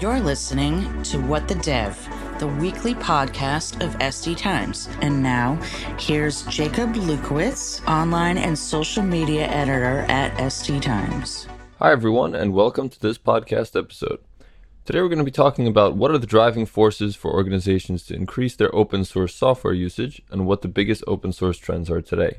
You're listening to What the Dev, the weekly podcast of SD Times. And now, here's Jakub Lewkowicz, online and social media editor at SD Times. Hi, everyone, and welcome to this podcast episode. Today, we're going to be talking about what are the driving forces for organizations to increase their open source software usage and what the biggest open source trends are today.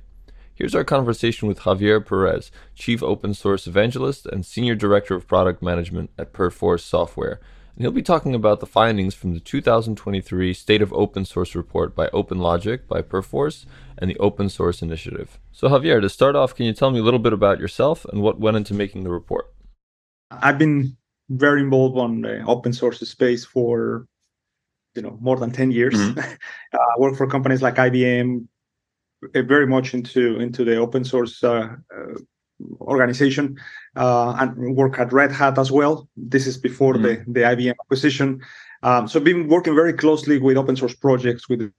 Here's our conversation with Javier Perez, Chief Open Source Evangelist and Senior Director of Product Management at Perforce Software. And he'll be talking about the findings from the 2023 State of Open Source report by OpenLogic by Perforce and the Open Source Initiative. So, Javier, to start off, can you tell me a little bit about yourself and what went into making the report? I've been very involved on the open source space for you know more than 10 years mm-hmm. uh, i work for companies like ibm very much into into the open source uh, uh, organization uh, and work at Red Hat as well. This is before mm-hmm. the the IBM acquisition. Um, so been working very closely with open source projects with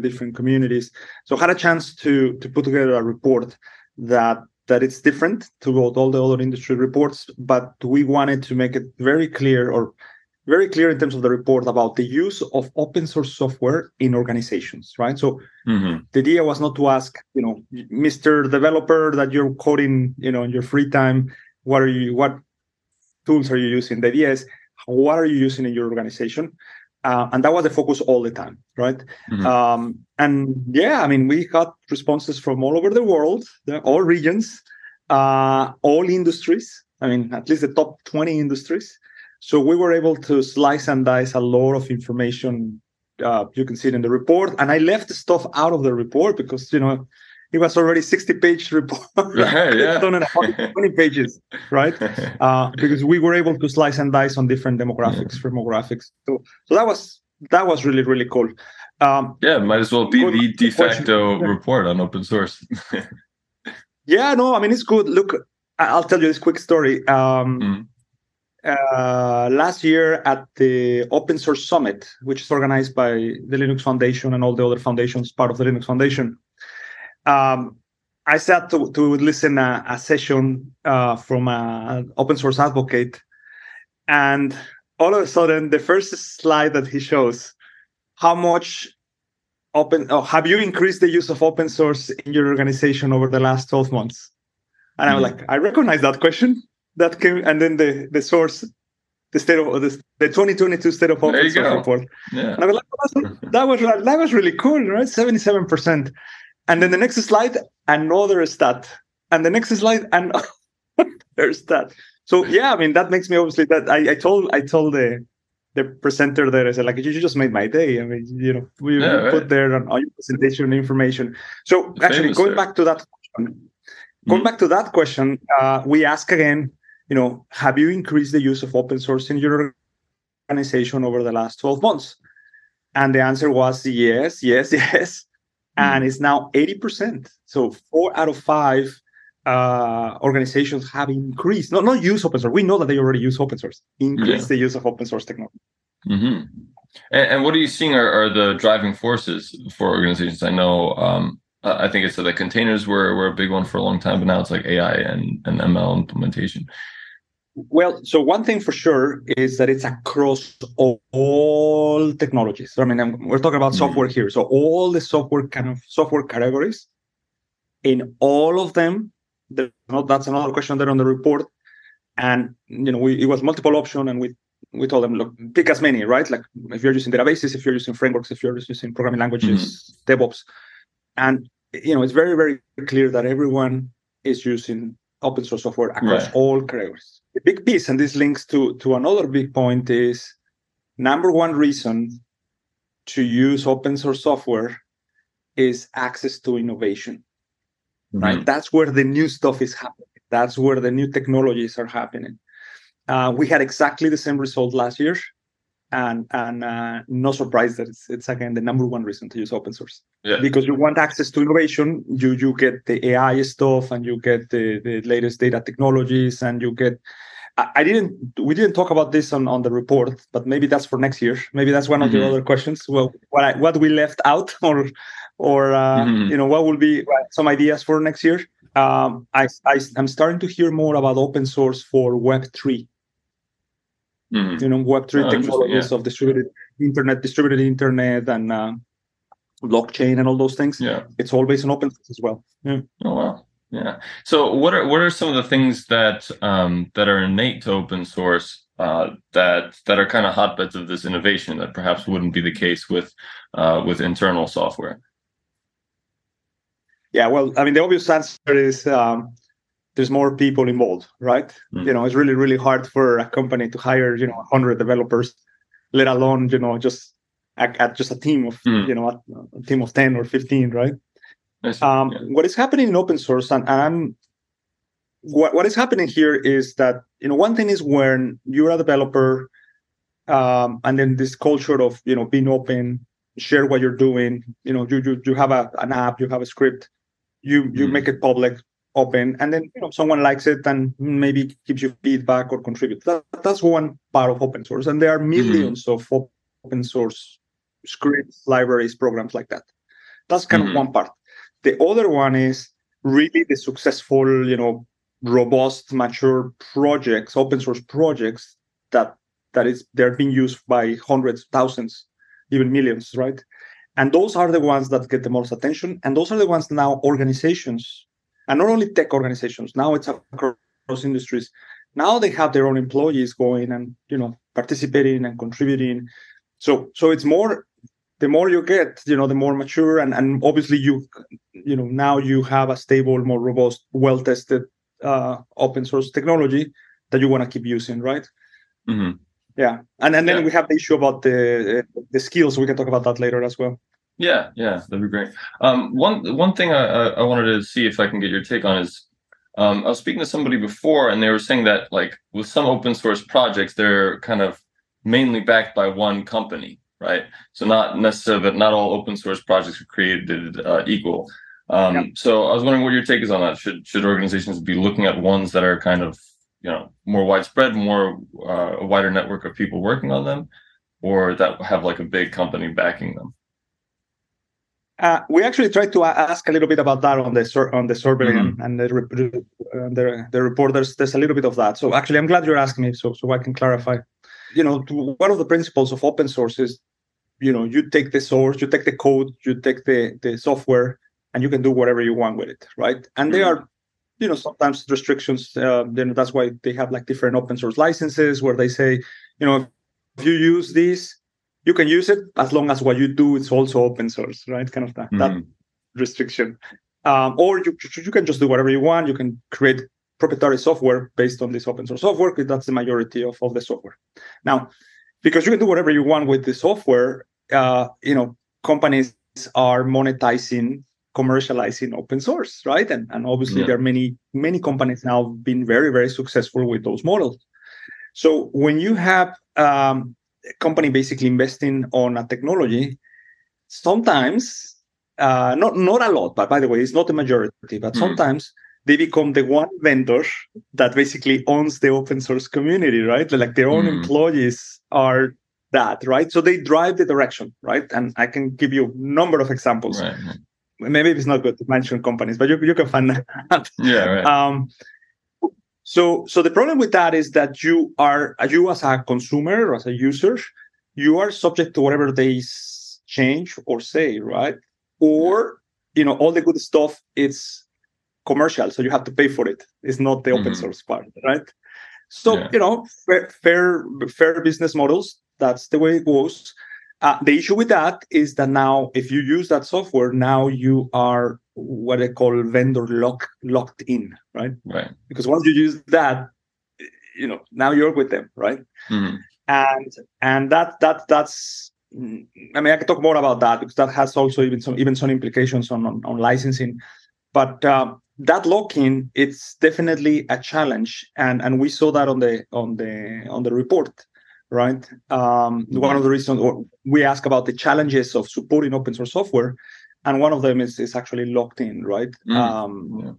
different communities. So had a chance to to put together a report that that it's different to all the other industry reports, but we wanted to make it very clear or very clear in terms of the report about the use of open source software in organizations, right? So mm-hmm. the idea was not to ask, you know, Mr. Developer that you're coding, you know, in your free time, what are you, what tools are you using? The idea is, what are you using in your organization? Uh, and that was the focus all the time, right? Mm-hmm. Um, and yeah, I mean, we got responses from all over the world, all regions, uh, all industries. I mean, at least the top 20 industries. So we were able to slice and dice a lot of information. Uh, you can see it in the report, and I left the stuff out of the report because you know it was already 60 page report. Yeah, yeah. done in 20 pages right? Uh, because we were able to slice and dice on different demographics yeah. demographics so so that was that was really really cool. Um, yeah might as well be the de facto report on open source. Yeah no i mean it's good. Look i'll tell you this quick story. Um, mm uh, last year at the Open Source Summit, which is organized by the Linux Foundation and all the other foundations part of the Linux Foundation. Um, I sat to, to listen a, a session uh, from an open source advocate, and all of a sudden, the first slide that he shows, how much open oh, have you increased the use of open source in your organization over the last 12 months? And mm-hmm. I'm like, I recognize that question that came, and then the the source, the state of the, the 2022 state of open source report. Yeah. And I was like, that was that was really cool, right? 77 percent. And then the next slide, another stat, and the next slide, another stat. So yeah, I mean that makes me obviously that I, I told I told the the presenter there I said like you just made my day. I mean you know we, yeah, right. put there on all your presentation information. So actually going back to that question, going mm-hmm. back to that question, uh, we ask again you know, have you increased the use of open source in your organization over the last 12 months? And the answer was yes, yes, yes. And it's now 80%. So four out of five uh, organizations have increased, not, not use open source. We know that they already use open source, increase yeah. the use of open source technology. Mm-hmm. And, and, what are you seeing are, are, the driving forces for organizations? I know, um, I think it's that containers were, were a big one for a long time, but now it's like AI and, and ML implementation. Well, so one thing for sure is that it's across all, all technologies. I mean, I'm, we're talking about mm-hmm. software here. So all the software kind of software categories, in all of them, that's another question there on the report. And you know, we, it was multiple option, and we we told them, look, pick as many, right? Like if you're using databases, if you're using frameworks, if you're using programming languages, mm-hmm. DevOps, and you know, it's very very clear that everyone is using open source software across right. all categories the big piece, and this links to, to another big point, is number one reason to use open source software is access to innovation. Mm-hmm. Right? That's where the new stuff is happening. That's where the new technologies are happening. Uh, we had exactly the same result last year and and uh, no surprise that it's, it's again the number one reason to use open source yeah. because you want access to innovation you you get the ai stuff and you get the, the latest data technologies and you get I, I didn't we didn't talk about this on, on the report but maybe that's for next year maybe that's one mm-hmm. of the other questions well what I, what we left out or or uh, mm-hmm. you know what will be uh, some ideas for next year um, I, I i'm starting to hear more about open source for web 3 mm. you know, Web three technologies yeah. of distributed internet, distributed internet, and uh, blockchain, and all those things. Yeah, it's always an open source as well. Yeah. Oh wow. Yeah. So, what are what are some of the things that um, that are innate to open source uh, that that are kind of hotbeds of this innovation that perhaps wouldn't be the case with uh, with internal software? Yeah. Well, I mean, the obvious answer is um, there's more people involved, right? Mm. You know, it's really really hard for a company to hire you know 100 developers, let alone you know just at, at just a team of mm. you know a, a team of 10 or 15, right? Um, yeah. What is happening in open source, and, and I'm what, what is happening here is that you know one thing is when you're a developer, um, and then this culture of you know being open, share what you're doing. You know, you you, you have a, an app, you have a script, you you mm-hmm. make it public, open, and then you know someone likes it and maybe gives you feedback or contributes. That, that's one part of open source, and there are 1000000s mm-hmm. of open source scripts, libraries, programs like that. That's kind mm-hmm. of one part. The other one is really the successful, you know, robust, mature projects, open source projects that that is they're being used by hundreds, thousands, even millions, right? And those are the ones that get the most attention. And those are the ones now organizations, and not only tech organizations, now it's across industries. Now they have their own employees going and you know participating and contributing. So so it's more the more you get, you know, the more mature and, and obviously you, you know, now you have a stable, more robust, well-tested uh, open source technology that you want to keep using, right? Mm-hmm. Yeah, and and then yeah. we have the issue about the the skills. We can talk about that later as well. Yeah, yeah, that'd be great. Um, one one thing I, I wanted to see if I can get your take on is um, I was speaking to somebody before, and they were saying that like with some open source projects, they're kind of mainly backed by one company right? So not necessarily that not all open source projects are created uh, equal. Um, yeah. So I was wondering what your take is on that. Should should organizations be looking at ones that are kind of you know more widespread, more uh, a wider network of people working on them, or that have like a big company backing them? Uh, we actually tried to ask a little bit about that on the sur- on the survey mm-hmm. and, and the, uh, the, the report. There's, there's a little bit of that. So actually, I'm glad you're asking me, so so I can clarify. You know, one of the principles of open source is you know you take the source you take the code you take the the software and you can do whatever you want with it right and there mm-hmm. are you know sometimes restrictions uh, then that's why they have like different open source licenses where they say you know if you use this you can use it as long as what you do is also open source right? Kind of that, mm-hmm. that restriction. Um, or you, you can just do whatever you want. You can create proprietary software based on this open source software because that's the majority of, of the software. Now because you can do whatever you want with the software uh, you know companies are monetizing commercializing open source right? And, and obviously yeah. there are many many companies now been very very successful with those models. So when you have um, company basically investing on a technology sometimes uh, not not a lot but by the way it's not the majority but mm-hmm. sometimes they become the one vendor that basically owns the open source community right like their own mm-hmm. employees are that, right? So they drive the direction, right? And I can give you a number of examples. Right. Maybe it's not good to mention companies, but you, you can find that. Yeah, right. Um, so, so the problem with that is that you are, you as a consumer or as a user, you are subject to whatever they change or say, right? Or, you know, all the good stuff it's commercial, so you have to pay for it. It's not the open mm-hmm. source part, right? So, yeah. you know, fair, fair, fair business models that's the way it goes. Uh, the issue with that is that now, if you use that software, now you are what I call vendor lock locked in, right? Right. Because once you use that, you know, now you're with them, right? Mm-hmm. And and that that that's I mean, I can talk more about that because that has also even some even some implications on on, on licensing. But uh, that lock-in, it's definitely a challenge, and and we saw that on the on the on the report right? Um, one of the reasons we ask about the challenges of supporting open source software, and one of them is is actually locked in, right? Mm. Um, yeah.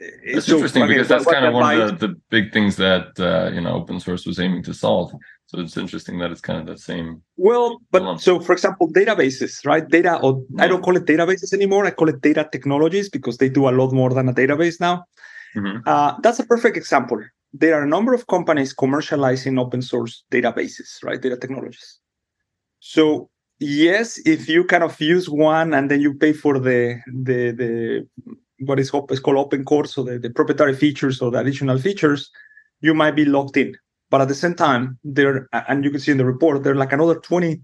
It's so, interesting I mean, because that's kind of one of the, the big things that uh, you know open source was aiming to solve. So it's interesting that it's kind of the same. Well, but dilemma. so for example, databases, right? Data, or yeah. I don't call it databases anymore. I call it data technologies because they do a lot more than a database now. Mm-hmm. Uh, that's a perfect example there are a number of companies commercializing open source databases, right? Data technologies. So yes, if you kind of use one and then you pay for the the the what is called open core, so the, the proprietary features or the additional features, you might be locked in. But at the same time, there and you can see in the report, there are like another 20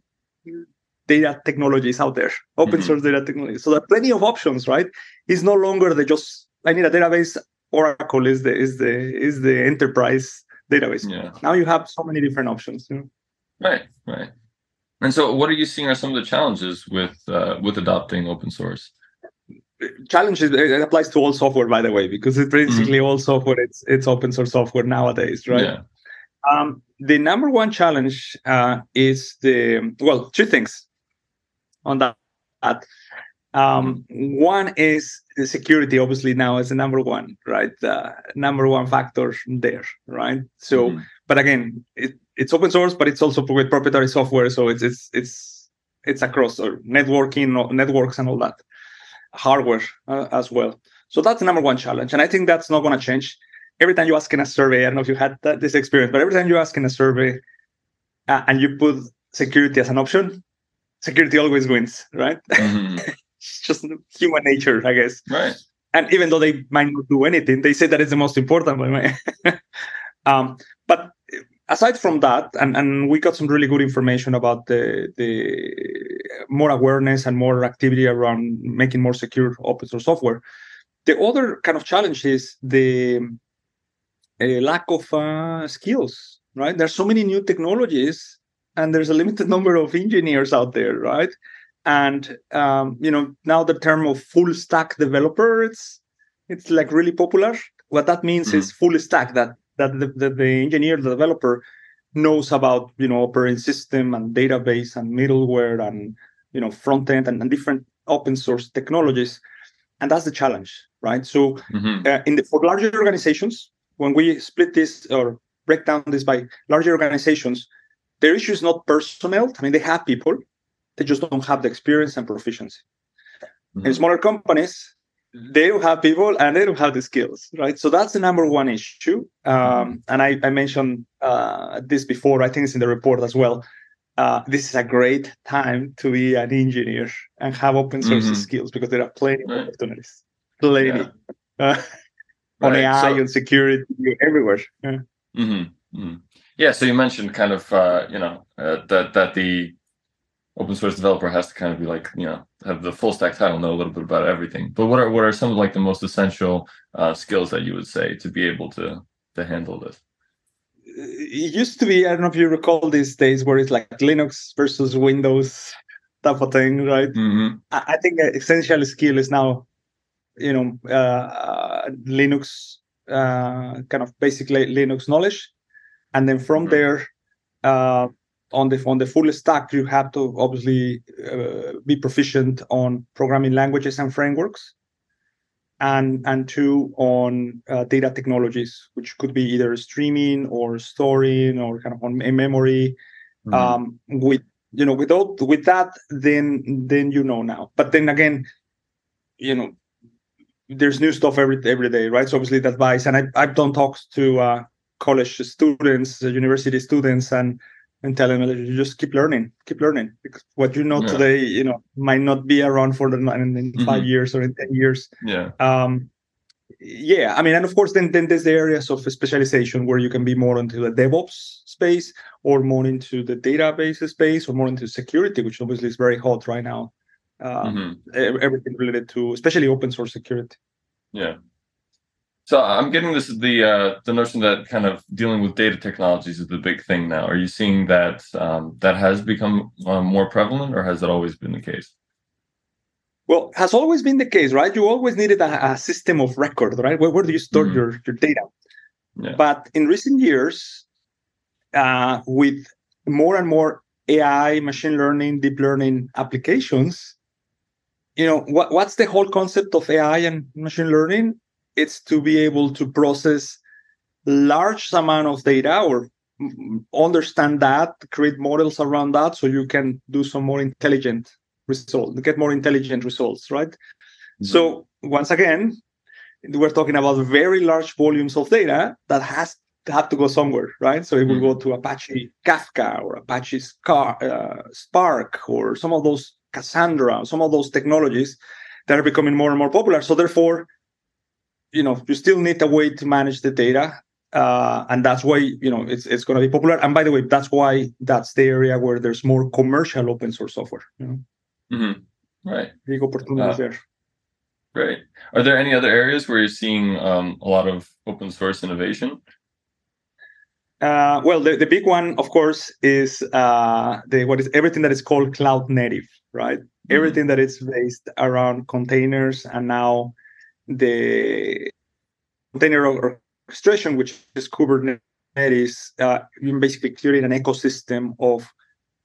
data technologies out there, open mm-hmm. source data technologies. So there are plenty of options, right? It's no longer the just I need a database. Oracle is the is the is the enterprise database. Yeah. Now you have so many different options. You know? Right, right. And so, what are you seeing are some of the challenges with uh, with adopting open source? Challenges it applies to all software, by the way, because it's basically mm-hmm. all software. It's it's open source software nowadays, right? Yeah. Um, the number one challenge uh, is the well, two things on that. Um, one is the security, obviously, now is the number one, right? Uh, number one factor there, right? So, mm-hmm. but again, it, it's open source, but it's also with proprietary software, so it's it's it's it's across or networking, networks, and all that hardware uh, as well. So that's the number one challenge, and I think that's not going to change. Every time you ask in a survey, I don't know if you had that, this experience, but every time you ask in a survey uh, and you put security as an option, security always wins, right? Mm-hmm. it's just human nature, I guess. Right. And even though they might not do anything, they say that it's the most important. um, but aside from that, and, and we got some really good information about the the more awareness and more activity around making more secure open source software. The other kind of challenge is the uh, lack of uh, skills. Right, there's so many new technologies, and there's a limited number of engineers out there. Right, and um, you know now the term of full stack developer it's it's like really popular. What that means mm-hmm. is full stack that that the, the, the engineer, the developer knows about, you know, operating system and database and middleware and, you know, front end and, and different open source technologies. And that's the challenge, right? So mm-hmm. uh, in the, for larger organizations, when we split this or break down this by larger organizations, their issue is not personnel. I mean, they have people, they just don't have the experience and proficiency. Mm-hmm. In smaller companies, they don't have people and they don't have the skills right so that's the number one issue um, and I, I mentioned uh, this before i think it's in the report as well uh, this is a great time to be an engineer and have open source mm-hmm. skills because there are plenty of opportunities plenty yeah. uh, on right. ai so, security everywhere yeah. Mm-hmm. Mm-hmm. yeah so you mentioned kind of uh, you know uh, that that the open source developer has to kind of be like you know have the full stack title know a little bit about everything but what are what are some of like the most essential uh, skills that you would say to be able to to handle this it used to be i don't know if you recall these days where it's like linux versus windows type of thing right mm-hmm. I, I, think essential skill is now you know uh, linux uh, kind of basically linux knowledge and then from mm-hmm. there uh, on the on the full stack, you have to obviously uh, be proficient on programming languages and frameworks, and and two on uh, data technologies, which could be either streaming or storing or kind of on memory. Mm-hmm. Um, with you know, without with that, then then you know now. But then again, you know, there's new stuff every every day, right? So obviously that advice, and I I've done talks to uh, college students, university students, and and tell them you just keep learning, keep learning. Because what you know yeah. today, you know, might not be around for the in, in mm-hmm. five years or in ten years. Yeah. Um, yeah, I mean, and of course, then then there's the areas of specialization where you can be more into the DevOps space, or more into the database space, or more into security, which obviously is very hot right now. Um, mm-hmm. Everything related to, especially open source security. Yeah. So I'm getting this the uh, the notion that kind of dealing with data technologies is the big thing now. Are you seeing that um, that has become um, more prevalent, or has that always been the case? Well, has always been the case, right? You always needed a, a system of record, right? Where, where do you store mm-hmm. your your data? Yeah. But in recent years, uh, with more and more AI, machine learning, deep learning applications, you know what, what's the whole concept of AI and machine learning? It's to be able to process large amount of data or understand that create models around that so you can do some more intelligent results get more intelligent results right mm-hmm. so once again we're talking about very large volumes of data that has to have to go somewhere, right? So it will go mm-hmm. to Apache Kafka or Apache Scar, uh, Spark or some of those Cassandra, some of those technologies that are becoming more and more popular. So therefore, you know, you still need a way to manage the data. Uh, and that's why you know it's it's going to be popular. And by the way, that's why that's the area where there's more commercial open source software. You know? mm-hmm. Right, big opportunities uh, there. Great. Are there any other areas where you're seeing um, a lot of open source innovation? Uh, well, the, the big one, of course, is uh, the what is everything that is called cloud native, right? Mm-hmm. Everything that is based around containers, and now the container orchestration, which is Kubernetes, uh, basically creating an ecosystem of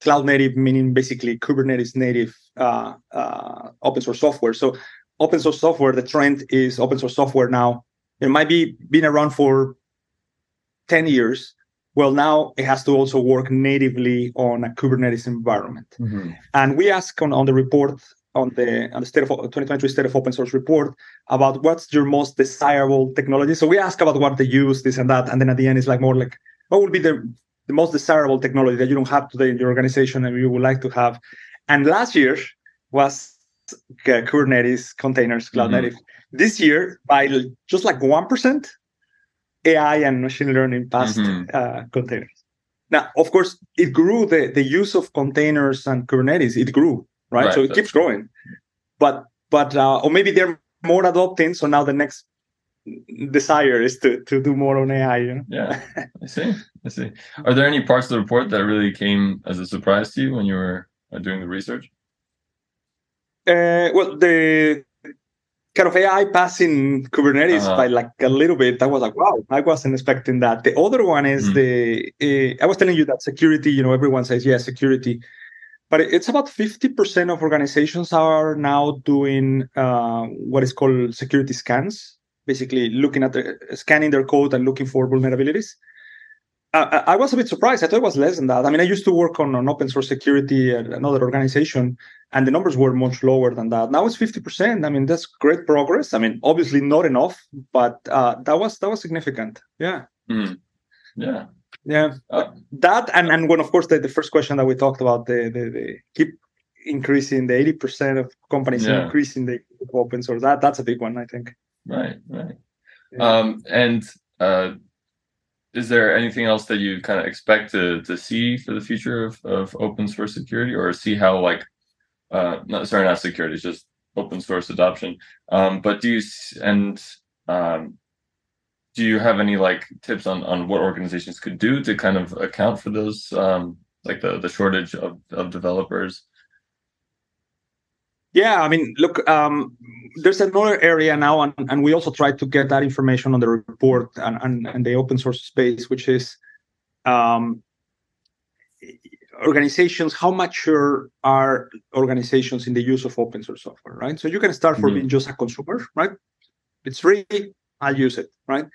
cloud native, meaning basically Kubernetes native uh, uh, open source software. So, open source software, the trend is open source software now. It might be been around for 10 years, well, now it has to also work natively on a Kubernetes environment. Mm-hmm. And we ask on, on the report on the on the state of 2023 state of open source report about what's your most desirable technology. So we ask about what they use, this and that, and then at the end it's like more like what would be the the most desirable technology that you don't have today in your organization and you would like to have. And last year was Kubernetes containers, cloud mm-hmm. native. This year, by just like one percent, AI and machine learning passed mm-hmm. uh, containers. Now, of course, it grew the, the use of containers and Kubernetes. It grew, right? right so it keeps growing, but but uh, or maybe they're more adopting. So now the next desire is to to do more on AI. You know? Yeah, I see. I see. Are there any parts of the report that really came as a surprise to you when you were uh, doing the research? Uh, well, the kind of AI passing Kubernetes uh-huh. by like a little bit. I was like, wow, I wasn't expecting that. The other one is mm. the, uh, I was telling you that security, you know, everyone says, yeah, security. But it's about 50% of organizations are now doing uh, what is called security scans, basically looking at the, scanning their code and looking for vulnerabilities. I, I was a bit surprised. I thought it was less than that. I mean, I used to work on, on open source security at another organization, and the numbers were much lower than that. Now it's fifty percent. I mean, that's great progress. I mean, obviously not enough, but uh, that was that was significant. Yeah. Mm. Yeah. Yeah. Uh, that and and when of course the, the first question that we talked about the the, the keep increasing the eighty percent of companies yeah. increasing the open source that that's a big one I think. Right. Right. Yeah. Um, and uh, is there anything else that you kind of expect to to see for the future of, of open source security or see how like uh not sorry not security it's just open source adoption um but do you and um do you have any like tips on on what organizations could do to kind of account for those um like the the shortage of of developers yeah, I mean, look, um, there's another area now, and, and we also try to get that information on the report and, and, and the open source space, which is um, organizations, how mature are organizations in the use of open source software, right? So you can start from mm-hmm. being just a consumer, right? It's free, I'll use it, right?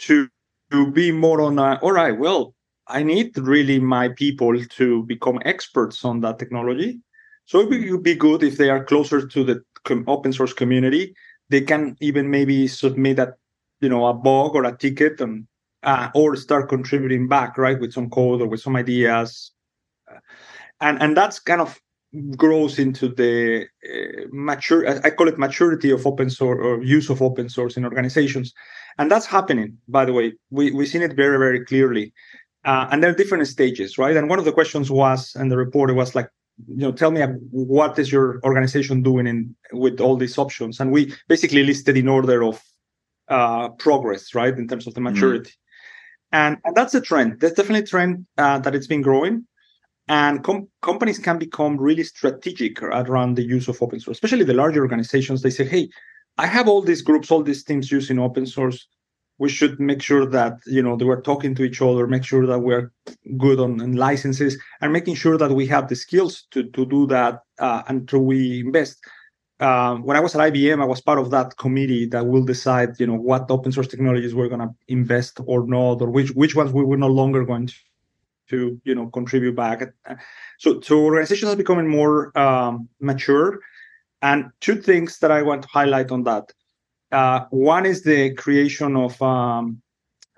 To to be more on, a, all right, well, I need really my people to become experts on that technology so it would be good if they are closer to the open source community. They can even maybe submit a, you know, a bug or a ticket and uh, or start contributing back, right, with some code or with some ideas, and and that's kind of grows into the uh, mature. I call it maturity of open source or use of open source in organizations, and that's happening. By the way, we we've seen it very very clearly. Uh, and there are different stages, right? And one of the questions was, and the report was like, you know tell me what is your organization doing in with all these options and we basically listed in order of uh, progress right in terms of the mm-hmm. maturity mm-hmm. and, and that's a trend there's definitely a trend uh, that it's been growing and com- companies can become really strategic around the use of open source especially the larger organizations. They say hey i have all these groups all these teams using open source. We should make sure that you know they were talking to each other make sure that we're good on, on licenses and making sure that we have the skills to, to do that uh, until we invest. Uh, when i was at ibm i was part of that committee that will decide you know what open source technologies we're going to invest or not or which which ones we were no longer going to, to you know contribute back so so organizations are becoming more um, mature and two things that i want to highlight on that uh, one is the creation of um,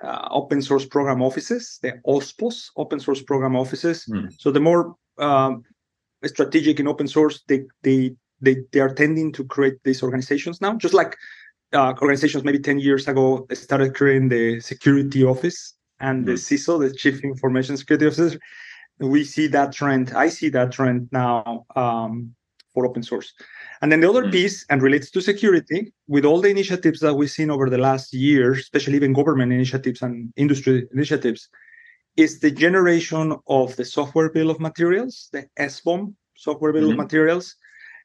uh, open source program offices, the OSPOs, open source program offices. Mm. So the more um, strategic in open source, they they they they are tending to create these organizations now, just like uh, organizations maybe 10 years ago started creating the security office and mm. the CISO, the Chief Information Security Officer. We see that trend. I see that trend now um, for open source. And then the other mm. piece, and relates to security, with all the initiatives that we've seen over the last year, especially even government initiatives and industry initiatives, is the generation of the software bill of materials, the SBOM software bill mm-hmm. of materials,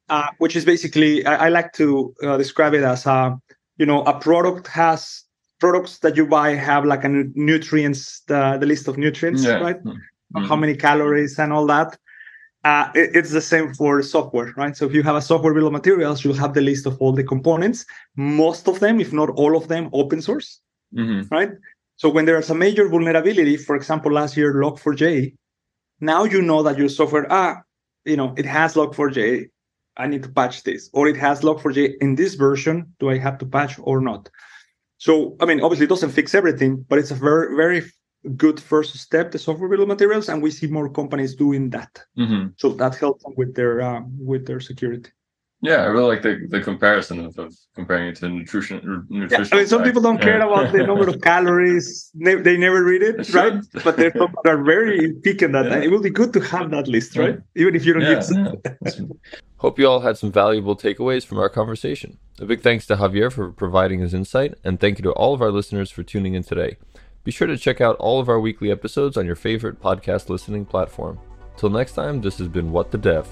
uh, which is basically I, I like to uh, describe it as a you know a product has products that you buy have like a nutrients the, the list of nutrients yeah. right mm-hmm. how many calories and all that uh, it, it's the same for software right so if you have a software bill of materials you'll have the list of all the components most of them if not all of them open source mm-hmm. right so when there's a major vulnerability for example last year log4j now you know that your software ah you know it has log4j I need to patch this, or it has Log4j in this version. Do I have to patch or not? So, I mean, obviously, it doesn't fix everything, but it's a very, very good first step. The software bill of materials, and we see more companies doing that. Mm-hmm. So that helps them with their um, with their security. Yeah, I really like the, the comparison of, of comparing it to nutrition. nutrition yeah, I mean, some people don't yeah. care about the number of calories; they, they never read it, sure. right? But they are are very picky on that. Yeah. it will be good to have that list, right? Even if you don't use it. Hope you all had some valuable takeaways from our conversation. A big thanks to Javier for providing his insight, and thank you to all of our listeners for tuning in today. Be sure to check out all of our weekly episodes on your favorite podcast listening platform. Till next time, this has been What the Dev.